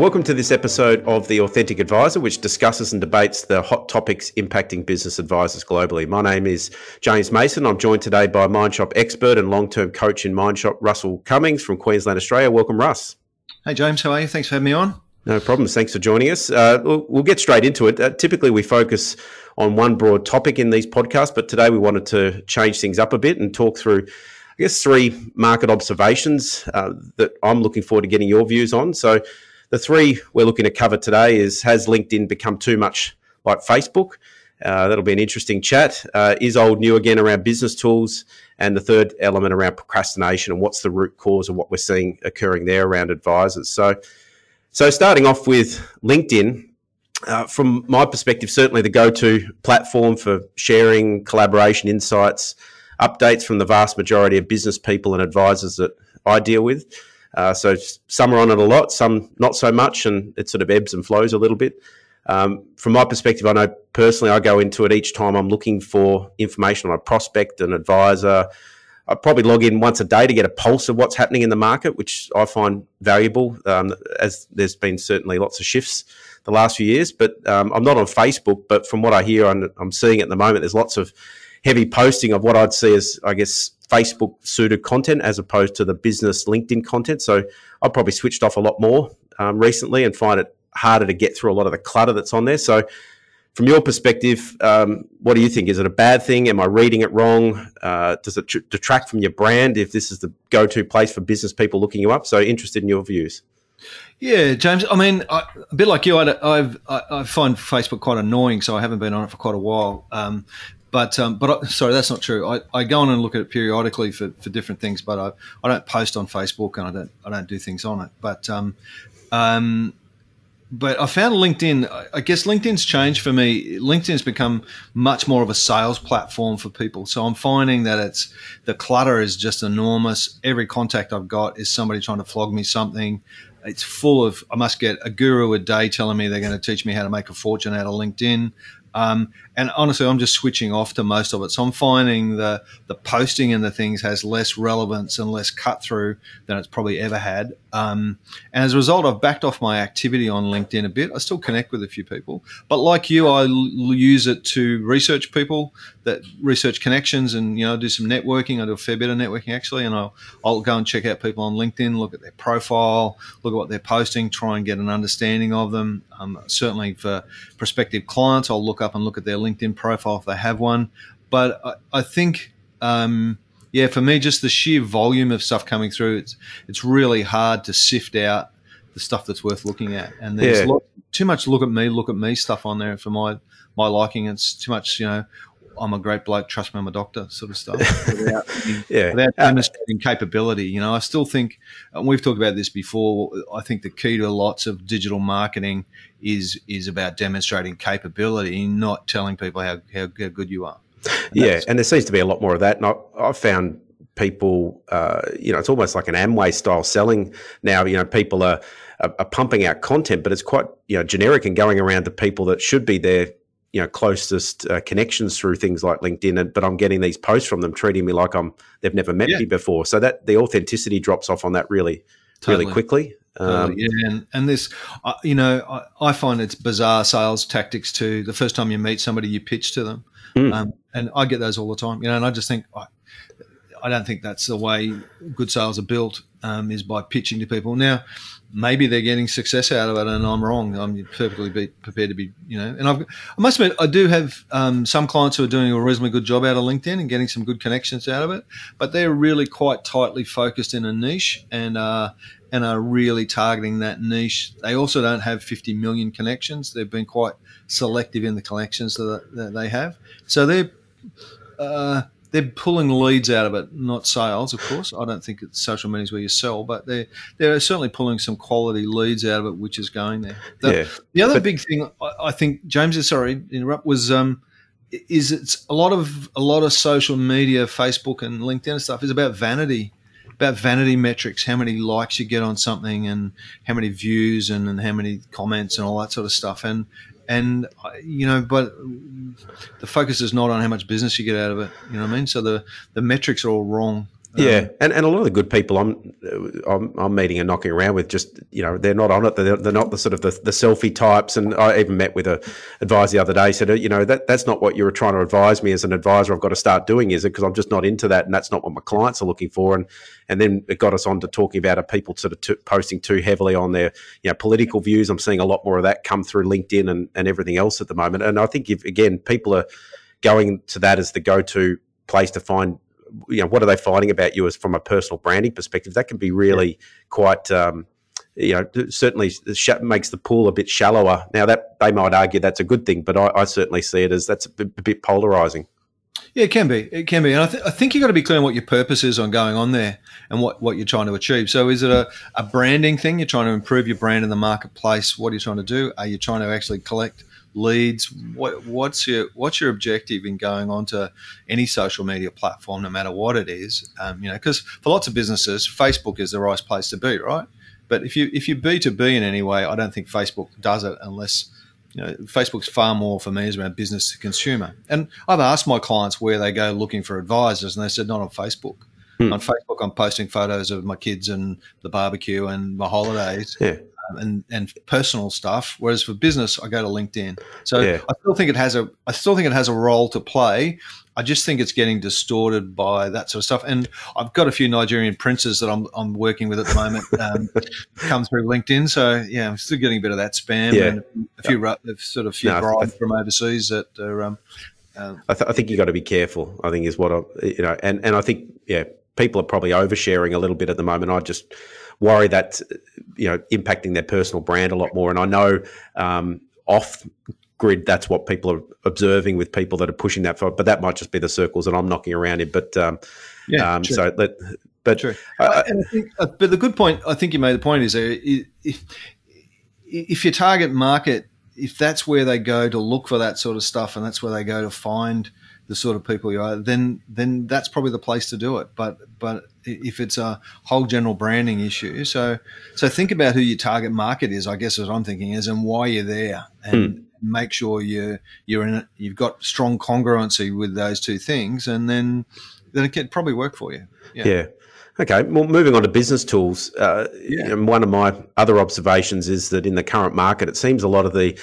Welcome to this episode of The Authentic Advisor, which discusses and debates the hot topics impacting business advisors globally. My name is James Mason. I'm joined today by Mindshop expert and long term coach in Mindshop, Russell Cummings from Queensland, Australia. Welcome, Russ. Hey, James, how are you? Thanks for having me on. No problems. Thanks for joining us. Uh, we'll, we'll, get straight into it. Uh, typically, we focus on one broad topic in these podcasts, but today we wanted to change things up a bit and talk through I guess three market observations uh, that I'm looking forward to getting your views on. So, the three we're looking to cover today is has LinkedIn become too much like Facebook? Uh, that'll be an interesting chat. Uh, is old new again around business tools? And the third element around procrastination and what's the root cause of what we're seeing occurring there around advisors. So, so starting off with LinkedIn, uh, from my perspective, certainly the go-to platform for sharing, collaboration, insights, updates from the vast majority of business people and advisors that I deal with. Uh, so some are on it a lot, some not so much, and it sort of ebbs and flows a little bit. Um, from my perspective, I know personally I go into it each time I'm looking for information on a prospect, an advisor. I probably log in once a day to get a pulse of what's happening in the market, which I find valuable, um, as there's been certainly lots of shifts the last few years. But um, I'm not on Facebook, but from what I hear, I'm, I'm seeing at the moment, there's lots of heavy posting of what I'd see as, I guess, Facebook suited content as opposed to the business LinkedIn content. So I've probably switched off a lot more um, recently and find it harder to get through a lot of the clutter that's on there. So, from your perspective, um, what do you think? Is it a bad thing? Am I reading it wrong? Uh, does it tr- detract from your brand if this is the go to place for business people looking you up? So, interested in your views. Yeah, James. I mean, I, a bit like you, I, I've, I, I, find Facebook quite annoying, so I haven't been on it for quite a while. Um, but um, but I, sorry, that's not true. I, I go on and look at it periodically for, for different things, but I, I don't post on Facebook and I don't I don't do things on it. But um, um, but I found LinkedIn. I guess LinkedIn's changed for me. LinkedIn's become much more of a sales platform for people. So I'm finding that it's the clutter is just enormous. Every contact I've got is somebody trying to flog me something. It's full of. I must get a guru a day telling me they're going to teach me how to make a fortune out of LinkedIn. Um, and honestly, I'm just switching off to most of it. So I'm finding the the posting and the things has less relevance and less cut through than it's probably ever had. Um, and as a result, I've backed off my activity on LinkedIn a bit. I still connect with a few people, but like you, I l- use it to research people that research connections and you know do some networking. I do a fair bit of networking actually, and I'll I'll go and check out people on LinkedIn, look at their profile, look at what they're posting, try and get an understanding of them. Um, certainly for prospective clients, I'll look up and look at their LinkedIn profile if they have one. But I, I think. Um, yeah, for me, just the sheer volume of stuff coming through, it's it's really hard to sift out the stuff that's worth looking at. And there's yeah. lot, too much look at me, look at me stuff on there for my my liking. It's too much, you know. I'm a great bloke. Trust me, I'm a doctor, sort of stuff. Without, yeah, without uh, demonstrating capability, you know, I still think, and we've talked about this before. I think the key to lots of digital marketing is is about demonstrating capability, not telling people how, how, how good you are. And yeah, and there seems to be a lot more of that. And I, I've found people, uh, you know, it's almost like an Amway style selling now. You know, people are, are, are pumping out content, but it's quite you know generic and going around to people that should be their you know closest uh, connections through things like LinkedIn. And, but I'm getting these posts from them treating me like I'm they've never met yeah. me before. So that the authenticity drops off on that really totally. really quickly. Um, yeah, and, and this, uh, you know, I, I, find it's bizarre sales tactics too. The first time you meet somebody, you pitch to them, mm. um, and I get those all the time. You know, and I just think I, I don't think that's the way good sales are built. Um, is by pitching to people. Now, maybe they're getting success out of it, and I'm wrong. I'm perfectly prepared to be, you know. And I've, I must admit, I do have um, some clients who are doing a reasonably good job out of LinkedIn and getting some good connections out of it, but they're really quite tightly focused in a niche and uh, and are really targeting that niche. They also don't have 50 million connections. They've been quite selective in the connections that, that they have. So they're uh, they're pulling leads out of it, not sales, of course. I don't think it's social media is where you sell, but they're they're certainly pulling some quality leads out of it, which is going there. The, yeah. the other but, big thing I, I, think James, sorry, interrupt was. Um, is it's a lot of a lot of social media, Facebook and LinkedIn and stuff is about vanity about vanity metrics, how many likes you get on something, and how many views, and, and how many comments, and all that sort of stuff. And and you know, but the focus is not on how much business you get out of it. You know what I mean? So the the metrics are all wrong. Yeah, um, and, and a lot of the good people I'm, I'm I'm meeting and knocking around with just you know they're not on it. They're, they're not the sort of the, the selfie types. And I even met with a advisor the other day. Said uh, you know that that's not what you were trying to advise me as an advisor. I've got to start doing is it because I'm just not into that, and that's not what my clients are looking for. And and then it got us on to talking about are people sort of t- posting too heavily on their you know political views. I'm seeing a lot more of that come through LinkedIn and, and everything else at the moment. And I think if again people are going to that as the go to place to find you know what are they finding about you as from a personal branding perspective that can be really quite um, you know certainly makes the pool a bit shallower now that they might argue that's a good thing but i, I certainly see it as that's a bit, a bit polarizing yeah, it can be. It can be. And I, th- I think you've got to be clear on what your purpose is on going on there and what, what you're trying to achieve. So, is it a, a branding thing? You're trying to improve your brand in the marketplace? What are you trying to do? Are you trying to actually collect leads? What, what's your what's your objective in going onto any social media platform, no matter what it is? Um, you know, because for lots of businesses, Facebook is the right place to be, right? But if you if you B two B in any way, I don't think Facebook does it unless you know Facebook's far more for me is around business to consumer. And I've asked my clients where they go looking for advisors, and they said not on Facebook. Hmm. On Facebook, I'm posting photos of my kids and the barbecue and my holidays. Yeah and and personal stuff. Whereas for business, I go to LinkedIn. So yeah. I still think it has a I still think it has a role to play. I just think it's getting distorted by that sort of stuff. And I've got a few Nigerian princes that I'm, I'm working with at the moment um, come through LinkedIn. So yeah, I'm still getting a bit of that spam yeah. and a few yeah. sort of few no, from overseas that are. Um, um, I, th- I, think you got to be careful. I think is what I you know, and and I think yeah, people are probably oversharing a little bit at the moment. I just worry that you know impacting their personal brand a lot more. And I know um, off grid that's what people are observing with people that are pushing that for, but that might just be the circles that I'm knocking around in. But um, yeah, um, so let, but true. Uh, I think, uh, but the good point I think you made the point is uh, if if your target market if that's where they go to look for that sort of stuff and that's where they go to find the sort of people you are, then then that's probably the place to do it. But but if it's a whole general branding issue, so so think about who your target market is. I guess what I'm thinking is, and why you're there, and hmm. make sure you you're in it. You've got strong congruency with those two things, and then then it could probably work for you. Yeah. yeah. Okay, well, moving on to business tools. Uh, yeah. one of my other observations is that in the current market, it seems a lot of the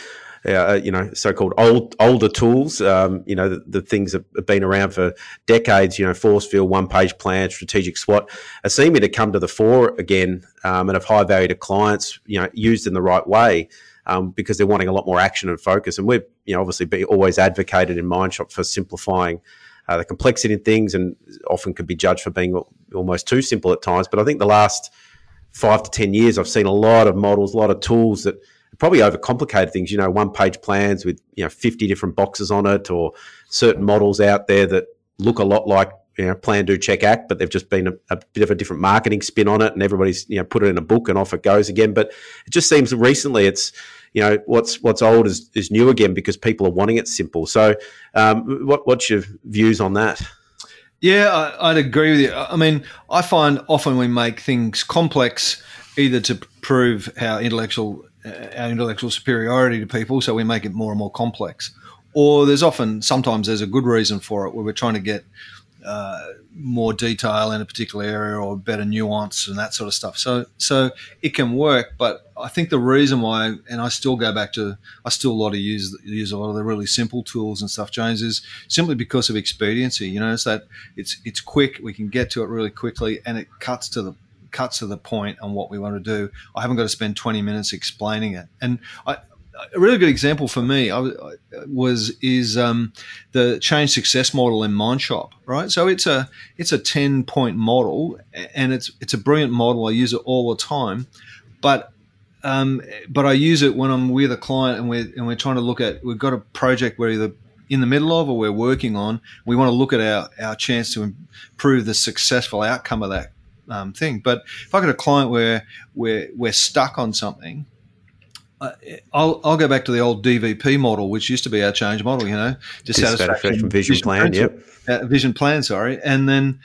uh, you know, so-called old older tools. Um, you know, the, the, things that have been around for decades. You know, force field, one-page plan, strategic SWOT, are seeming to come to the fore again, um, and of high value to clients. You know, used in the right way. Um, because they're wanting a lot more action and focus, and we've you know obviously be always advocated in Mindshop for simplifying uh, the complexity in things, and often can be judged for being almost too simple at times. But I think the last five to ten years, I've seen a lot of models, a lot of tools that probably overcomplicated things. You know, one page plans with you know fifty different boxes on it, or certain models out there that look a lot like you know plan, do, check, act, but they've just been a, a, bit of a different marketing spin on it, and everybody's you know put it in a book and off it goes again. But it just seems recently it's you know what's what's old is, is new again because people are wanting it simple. So, um, what what's your views on that? Yeah, I, would agree with you. I mean, I find often we make things complex either to prove our intellectual our intellectual superiority to people, so we make it more and more complex. Or there's often, sometimes there's a good reason for it where we're trying to get uh, more detail in a particular area or better nuance and that sort of stuff. So, so it can work, but I think the reason why, and I still go back to, I still a lot of use use a lot of the really simple tools and stuff, James, is simply because of expediency. You know, it's that it's it's quick, we can get to it really quickly, and it cuts to the cuts to the point on what we want to do. I haven't got to spend 20 minutes explaining it. And I, a really good example for me was is um, the change success model in Mindshop, right? So it's a it's a 10 point model, and it's it's a brilliant model. I use it all the time, but um, but I use it when I'm with a client and we're and we're trying to look at we've got a project we're either in the middle of or we're working on. We want to look at our our chance to improve the successful outcome of that um, thing. But if I got a client where we're, we're stuck on something, uh, I'll, I'll go back to the old DVP model, which used to be our change model, you know, dissatisfaction, vision, vision plan, yep. Uh, vision plan, sorry. And then,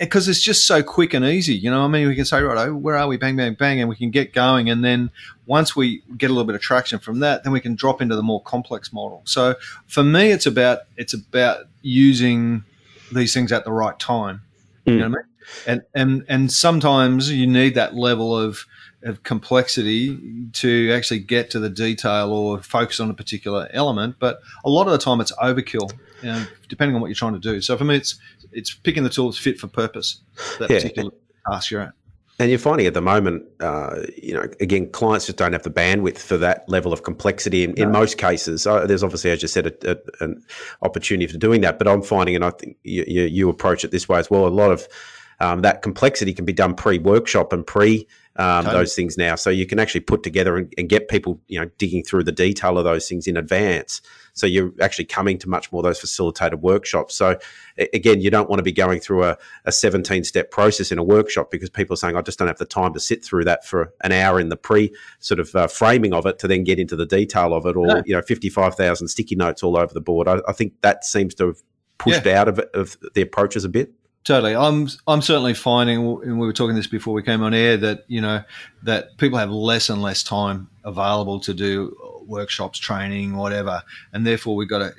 because it's just so quick and easy, you know, I mean, we can say, right, where are we? Bang, bang, bang, and we can get going. And then once we get a little bit of traction from that, then we can drop into the more complex model. So for me, it's about, it's about using these things at the right time. Mm. You know what I mean? And and and sometimes you need that level of of complexity to actually get to the detail or focus on a particular element. But a lot of the time, it's overkill, you know, depending on what you're trying to do. So for me, it's it's picking the tools fit for purpose that yeah. particular task you're at. And you're finding at the moment, uh, you know, again, clients just don't have the bandwidth for that level of complexity in, no. in most cases. Uh, there's obviously, as you said, a, a, an opportunity for doing that. But I'm finding, and I think you, you, you approach it this way as well, a lot of um, that complexity can be done pre-workshop and pre um, totally. those things now. So you can actually put together and, and, get people, you know, digging through the detail of those things in advance. So you're actually coming to much more those facilitated workshops. So again, you don't want to be going through a, a 17 step process in a workshop because people are saying, I just don't have the time to sit through that for an hour in the pre sort of uh, framing of it to then get into the detail of it or, no. you know, 55,000 sticky notes all over the board. I, I think that seems to have pushed yeah. out of, of the approaches a bit. Totally, I'm. I'm certainly finding, and we were talking this before we came on air, that you know that people have less and less time available to do workshops, training, whatever, and therefore we've got to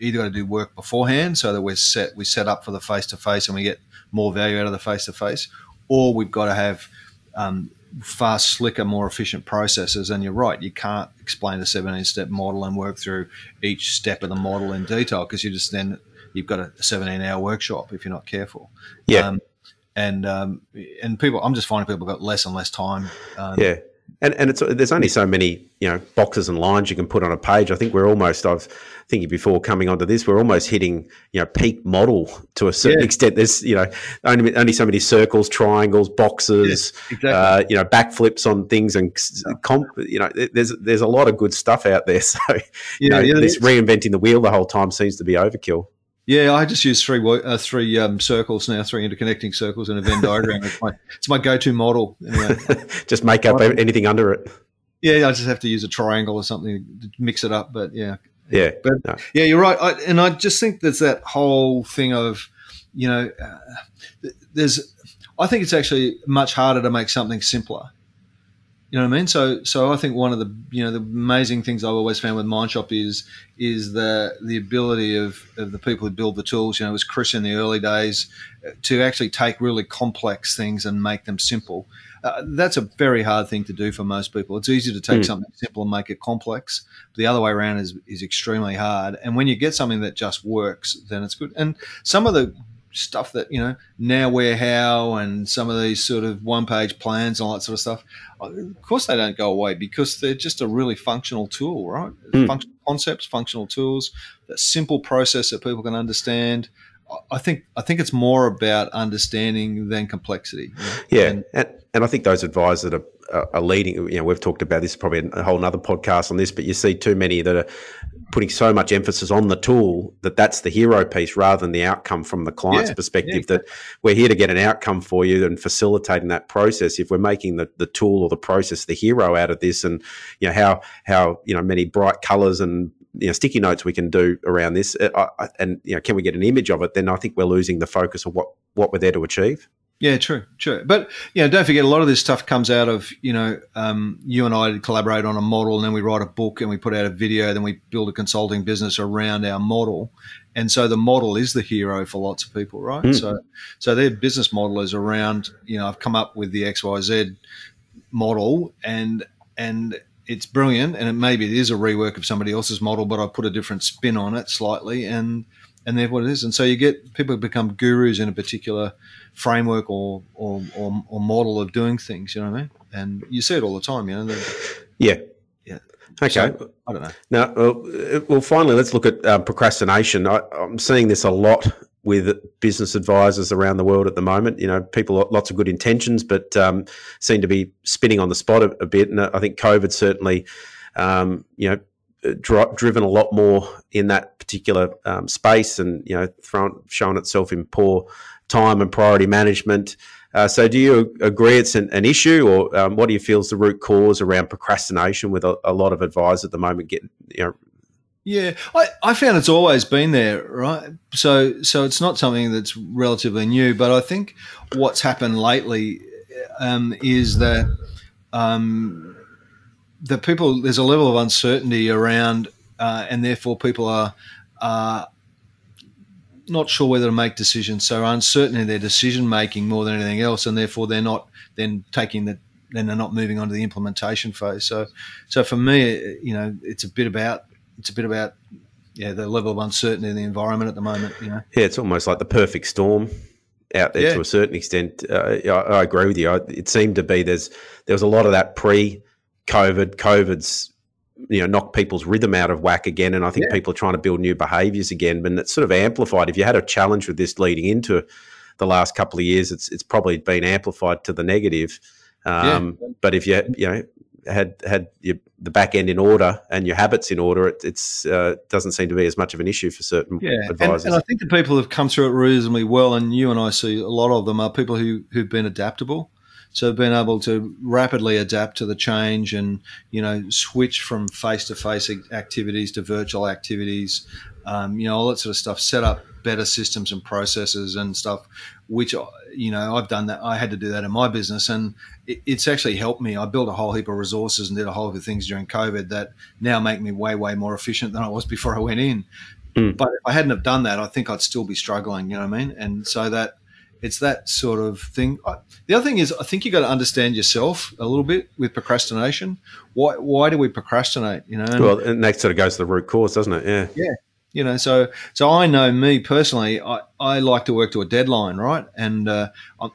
either got to do work beforehand so that we're set we set up for the face to face and we get more value out of the face to face, or we've got to have um, fast, slicker, more efficient processes. And you're right, you can't explain the 17 step model and work through each step of the model in detail because you just then you've got a 17 hour workshop if you're not careful. Yeah. Um, and um, and people, I'm just finding people got less and less time. Um, yeah. And, and it's there's only so many you know boxes and lines you can put on a page. I think we're almost I was thinking before coming onto this, we're almost hitting you know peak model to a certain yeah. extent. There's you know only only so many circles, triangles, boxes, yeah, exactly. uh, you know backflips on things, and comp, you know there's there's a lot of good stuff out there. So you yeah, know, this reinventing the wheel the whole time seems to be overkill. Yeah, I just use three uh, three um, circles now, three interconnecting circles in a Venn diagram. it's, my, it's my go-to model. Anyway. just make up anything under it. Yeah, I just have to use a triangle or something to mix it up. But yeah, yeah, but no. yeah, you're right. I, and I just think there's that whole thing of, you know, uh, there's. I think it's actually much harder to make something simpler. You know what I mean? So, so I think one of the you know the amazing things I've always found with Mindshop is is the the ability of, of the people who build the tools. You know, it was Chris in the early days to actually take really complex things and make them simple. Uh, that's a very hard thing to do for most people. It's easy to take mm. something simple and make it complex. The other way around is is extremely hard. And when you get something that just works, then it's good. And some of the stuff that you know now where how and some of these sort of one page plans and all that sort of stuff of course they don't go away because they're just a really functional tool right mm. functional concepts functional tools that simple process that people can understand I think I think it's more about understanding than complexity. You know? Yeah, and, and, and I think those advisors that are, are leading, you know, we've talked about this probably a whole other podcast on this, but you see too many that are putting so much emphasis on the tool that that's the hero piece rather than the outcome from the client's yeah, perspective yeah, that we're here to get an outcome for you and facilitating that process. If we're making the, the tool or the process the hero out of this and you know how how you know many bright colors and you know sticky notes we can do around this uh, and you know can we get an image of it then i think we're losing the focus of what what we're there to achieve yeah, true, true. But you know, don't forget, a lot of this stuff comes out of you know, um, you and I collaborate on a model, and then we write a book, and we put out a video, then we build a consulting business around our model, and so the model is the hero for lots of people, right? Mm. So, so their business model is around you know, I've come up with the X Y Z model, and and it's brilliant, and it maybe it is a rework of somebody else's model, but I put a different spin on it slightly, and and then what it is, and so you get people become gurus in a particular framework or, or, or, or, model of doing things. You know what I mean? And you see it all the time. You know. yeah. Yeah. Okay. So, I don't know. Now, well, well, finally, let's look at uh, procrastination. I, I'm seeing this a lot with business advisors around the world at the moment. You know, people lots of good intentions, but um, seem to be spinning on the spot a, a bit. And I think COVID certainly, um, you know, dri- driven a lot more in that particular um, space, and you know, thrown, shown itself in poor time and priority management. Uh, so, do you agree it's an, an issue, or um, what do you feel is the root cause around procrastination with a, a lot of advisors at the moment? Getting you know. Yeah, I, I found it's always been there, right? So so it's not something that's relatively new, but I think what's happened lately um, is that um, the people there's a level of uncertainty around, uh, and therefore people are uh, not sure whether to make decisions, so uncertain in their decision making more than anything else, and therefore they're not then taking the then they're not moving on to the implementation phase. So, so for me, you know, it's a bit about it's a bit about yeah the level of uncertainty in the environment at the moment. You know, yeah, it's almost like the perfect storm out there yeah. to a certain extent. Uh, I, I, agree with you. I, it seemed to be there's there was a lot of that pre-COVID. COVID's you know knocked people's rhythm out of whack again, and I think yeah. people are trying to build new behaviours again. But it's sort of amplified. If you had a challenge with this leading into the last couple of years, it's it's probably been amplified to the negative. Um, yeah. But if you you know had had your, the back end in order and your habits in order, it it's uh, doesn't seem to be as much of an issue for certain yeah. advisors. And, and I think the people have come through it reasonably well, and you and I see a lot of them are people who who've been adaptable. So being able to rapidly adapt to the change and you know switch from face to face activities to virtual activities, um, you know all that sort of stuff. Set up better systems and processes and stuff, which you know I've done that. I had to do that in my business, and it, it's actually helped me. I built a whole heap of resources and did a whole heap of things during COVID that now make me way way more efficient than I was before I went in. Mm. But if I hadn't have done that, I think I'd still be struggling. You know what I mean? And so that it's that sort of thing. The other thing is, I think you've got to understand yourself a little bit with procrastination. Why why do we procrastinate? You know, and, well, and that sort of goes to the root cause, doesn't it? Yeah, yeah. You know, so so I know me personally. I, I like to work to a deadline, right? And uh,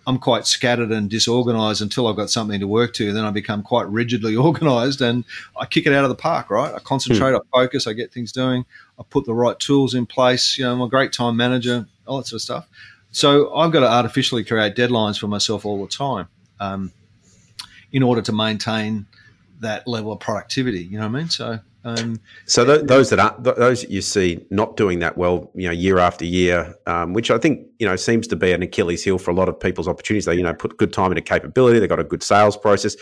I'm quite scattered and disorganized until I've got something to work to. Then I become quite rigidly organized, and I kick it out of the park, right? I concentrate, mm. I focus, I get things doing, I put the right tools in place. You know, I'm a great time manager, all that sort of stuff. So I've got to artificially create deadlines for myself all the time um, in order to maintain that level of productivity. You know what I mean? So. Um, so th- those that are those that you see not doing that well, you know, year after year, um, which I think you know seems to be an Achilles heel for a lot of people's opportunities. They you know put good time into capability, they've got a good sales process,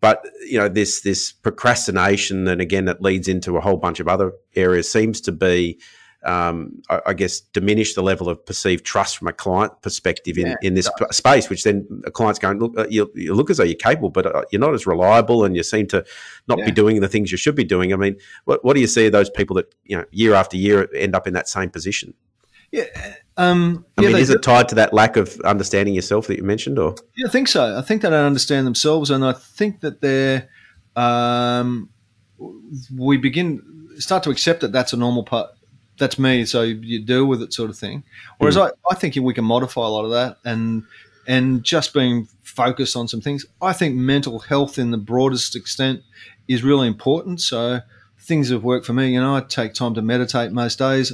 but you know this this procrastination, and again that leads into a whole bunch of other areas, seems to be um, I, I, guess, diminish the level of perceived trust from a client perspective in, yeah, in this p- space, which then a client's going, look, uh, you, you, look as though you're capable, but uh, you're not as reliable and you seem to not yeah. be doing the things you should be doing. I mean, what, what do you see of those people that, you know, year after year end up in that same position? Yeah. Um, I yeah, mean, is it tied to that lack of understanding yourself that you mentioned, or? Yeah, I think so. I think they don't understand themselves, and I think that they're. Um, we begin start to accept that that's a normal part that's me. So you deal with it, sort of thing. Whereas mm. I, I think we can modify a lot of that and and just being focused on some things. I think mental health, in the broadest extent, is really important. So things have worked for me. You know, I take time to meditate most days.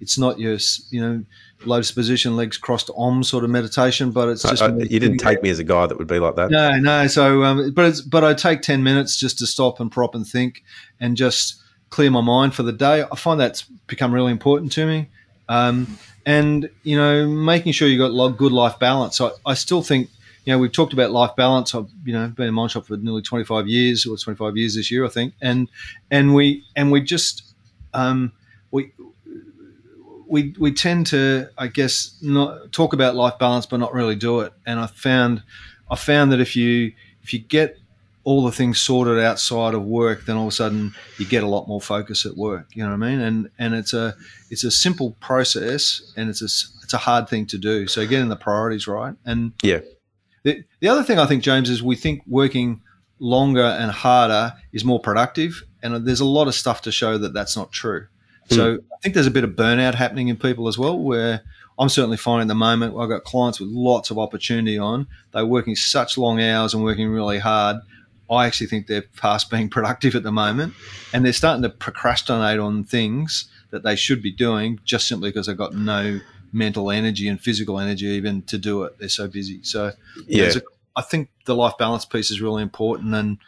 It's not your you know lotus position, legs crossed, om sort of meditation, but it's just. you didn't take me as a guy that would be like that. No, no. So, um, but it's but I take ten minutes just to stop and prop and think, and just clear my mind for the day. I find that's become really important to me. Um, and, you know, making sure you've got good life balance. So I, I, still think, you know, we've talked about life balance. I've, you know, been in Mindshop for nearly 25 years or 25 years this year, I think. And, and we, and we just, um, we, we, we tend to, I guess, not talk about life balance, but not really do it. And I found, I found that if you, if you get all the things sorted outside of work, then all of a sudden you get a lot more focus at work. You know what I mean? And and it's a it's a simple process, and it's a it's a hard thing to do. So getting the priorities right, and yeah. The, the other thing I think, James, is we think working longer and harder is more productive, and there's a lot of stuff to show that that's not true. Mm. So I think there's a bit of burnout happening in people as well, where I'm certainly finding at the moment I've got clients with lots of opportunity on. They're working such long hours and working really hard I actually think they're past being productive at the moment, and they're starting to procrastinate on things that they should be doing just simply because they've got no mental energy and physical energy even to do it. They're so busy. So yeah, a, I think the life balance piece is really important, and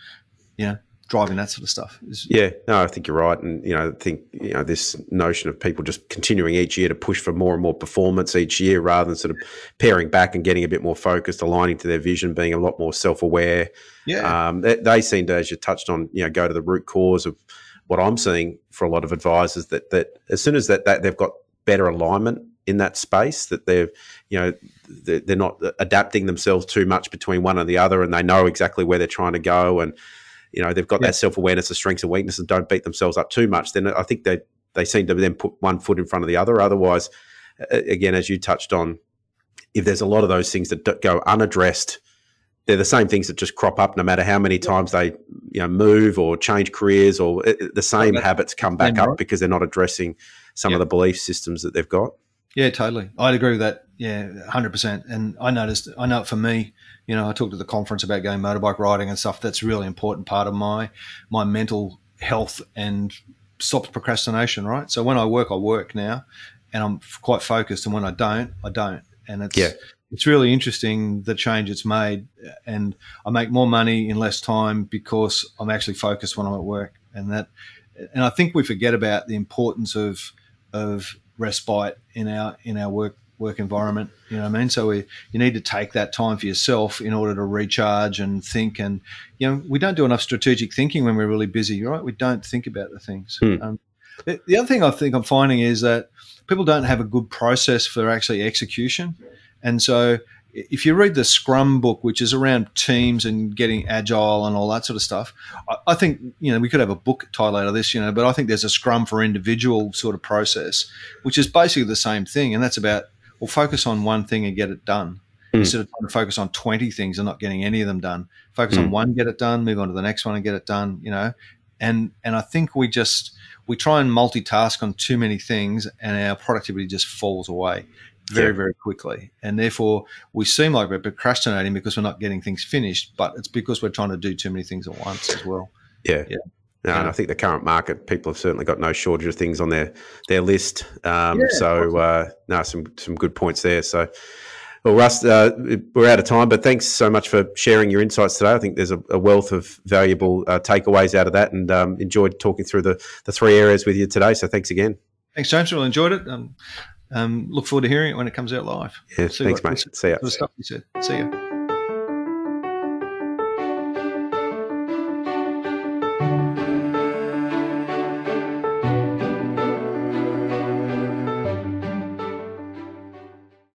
you know, driving that sort of stuff. Is, yeah, no, I think you're right, and you know, I think you know this notion of people just continuing each year to push for more and more performance each year, rather than sort of paring back and getting a bit more focused, aligning to their vision, being a lot more self-aware. Yeah, um, they, they, seem to, as you touched on, you know, go to the root cause of what I'm seeing for a lot of advisors that that as soon as that, that they've got better alignment in that space that they're you know they're not adapting themselves too much between one and the other and they know exactly where they're trying to go and you know they've got yeah. that self awareness of strengths and weaknesses and don't beat themselves up too much, then I think they they seem to then put one foot in front of the other. Otherwise, again, as you touched on, if there's a lot of those things that go unaddressed, they're the same things that just crop up no matter how many times they you know move or change careers or uh, the same habits come back up because they're not addressing some of the belief systems that they've got. Yeah, totally. I'd agree with that. Yeah, hundred percent. And I noticed, I know for me. You know, I talked at the conference about going motorbike riding and stuff. That's a really important part of my my mental health and stops procrastination. Right. So when I work, I work now, and I'm quite focused. And when I don't, I don't. And it's yeah. it's really interesting the change it's made. And I make more money in less time because I'm actually focused when I'm at work. And that, and I think we forget about the importance of of respite in our in our work work environment. You know what I mean? So we, you need to take that time for yourself in order to recharge and think. And you know, we don't do enough strategic thinking when we're really busy, right? We don't think about the things. Hmm. Um, the, the other thing I think I'm finding is that people don't have a good process for actually execution, and so if you read the Scrum book, which is around teams and getting agile and all that sort of stuff, I, I, think you know we could have a book title out of this, you know. But I think there's a Scrum for individual sort of process, which is basically the same thing, and that's about well, focus on one thing and get it done mm. instead of trying to focus on twenty things and not getting any of them done. Focus mm. on one, get it done, move on to the next one and get it done, you know. And and I think we just we try and multitask on too many things, and our productivity just falls away very, yeah. very quickly. And therefore, we seem like we're procrastinating because we're not getting things finished, but it's because we're trying to do too many things at once as well. Yeah. Yeah. No, and I think the current market, people have certainly got no shortage of things on their their list. Um, yeah, so, uh, no, some some good points there. So, well, Russ, uh, we're out of time, but thanks so much for sharing your insights today. I think there's a, a wealth of valuable uh, takeaways out of that, and um, enjoyed talking through the the three areas with you today. So, thanks again. Thanks, James. Really enjoyed it. Um, um, look forward to hearing it when it comes out live. Yeah, See thanks, what, mate. See ya. The stuff you said. See ya.